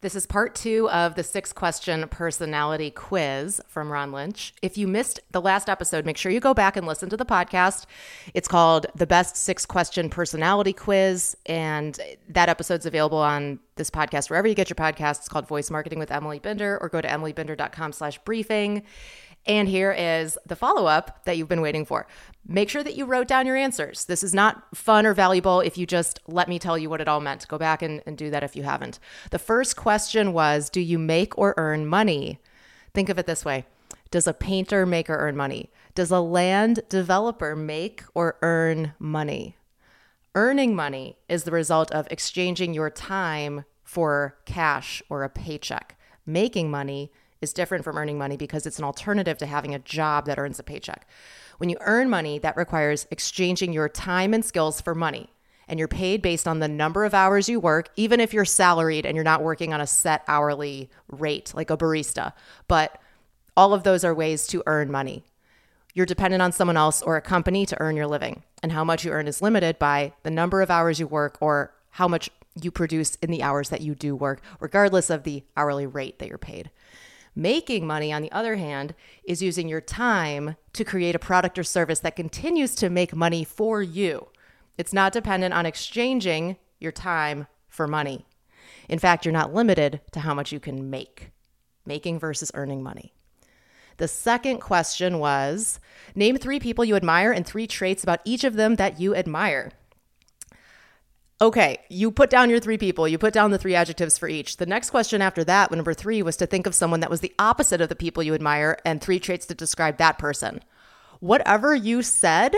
This is part two of the six question personality quiz from Ron Lynch. If you missed the last episode, make sure you go back and listen to the podcast. It's called The Best Six Question Personality Quiz. And that episode's available on this podcast wherever you get your podcasts. It's called Voice Marketing with Emily Binder or go to emilybinder.com slash briefing. And here is the follow up that you've been waiting for. Make sure that you wrote down your answers. This is not fun or valuable if you just let me tell you what it all meant. Go back and, and do that if you haven't. The first question was Do you make or earn money? Think of it this way Does a painter make or earn money? Does a land developer make or earn money? Earning money is the result of exchanging your time for cash or a paycheck. Making money is different from earning money because it's an alternative to having a job that earns a paycheck. When you earn money, that requires exchanging your time and skills for money. And you're paid based on the number of hours you work, even if you're salaried and you're not working on a set hourly rate like a barista. But all of those are ways to earn money. You're dependent on someone else or a company to earn your living. And how much you earn is limited by the number of hours you work or how much you produce in the hours that you do work, regardless of the hourly rate that you're paid. Making money, on the other hand, is using your time to create a product or service that continues to make money for you. It's not dependent on exchanging your time for money. In fact, you're not limited to how much you can make, making versus earning money. The second question was name three people you admire and three traits about each of them that you admire. Okay, you put down your three people, you put down the three adjectives for each. The next question after that, number three, was to think of someone that was the opposite of the people you admire and three traits to describe that person. Whatever you said,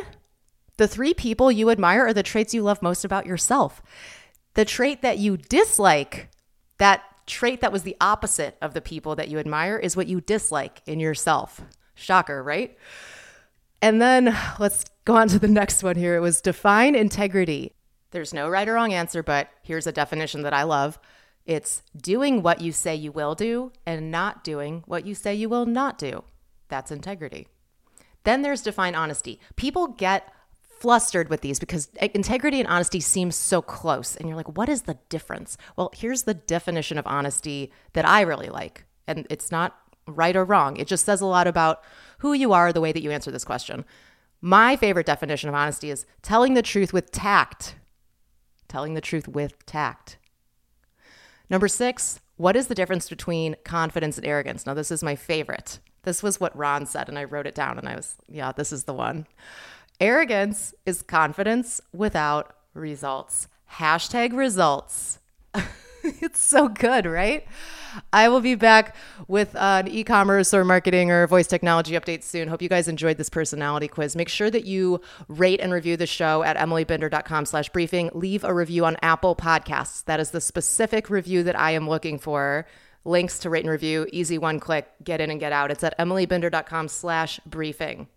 the three people you admire are the traits you love most about yourself. The trait that you dislike, that trait that was the opposite of the people that you admire, is what you dislike in yourself. Shocker, right? And then let's go on to the next one here. It was define integrity. There's no right or wrong answer, but here's a definition that I love it's doing what you say you will do and not doing what you say you will not do. That's integrity. Then there's define honesty. People get flustered with these because integrity and honesty seem so close. And you're like, what is the difference? Well, here's the definition of honesty that I really like. And it's not right or wrong, it just says a lot about who you are, the way that you answer this question. My favorite definition of honesty is telling the truth with tact telling the truth with tact. Number six, what is the difference between confidence and arrogance? Now, this is my favorite. This was what Ron said, and I wrote it down, and I was, yeah, this is the one. Arrogance is confidence without results. Hashtag results. it's so good, right? I will be back with an e commerce or marketing or voice technology update soon. Hope you guys enjoyed this personality quiz. Make sure that you rate and review the show at emilybinder.com slash briefing. Leave a review on Apple Podcasts. That is the specific review that I am looking for. Links to rate and review, easy one click, get in and get out. It's at emilybinder.com slash briefing.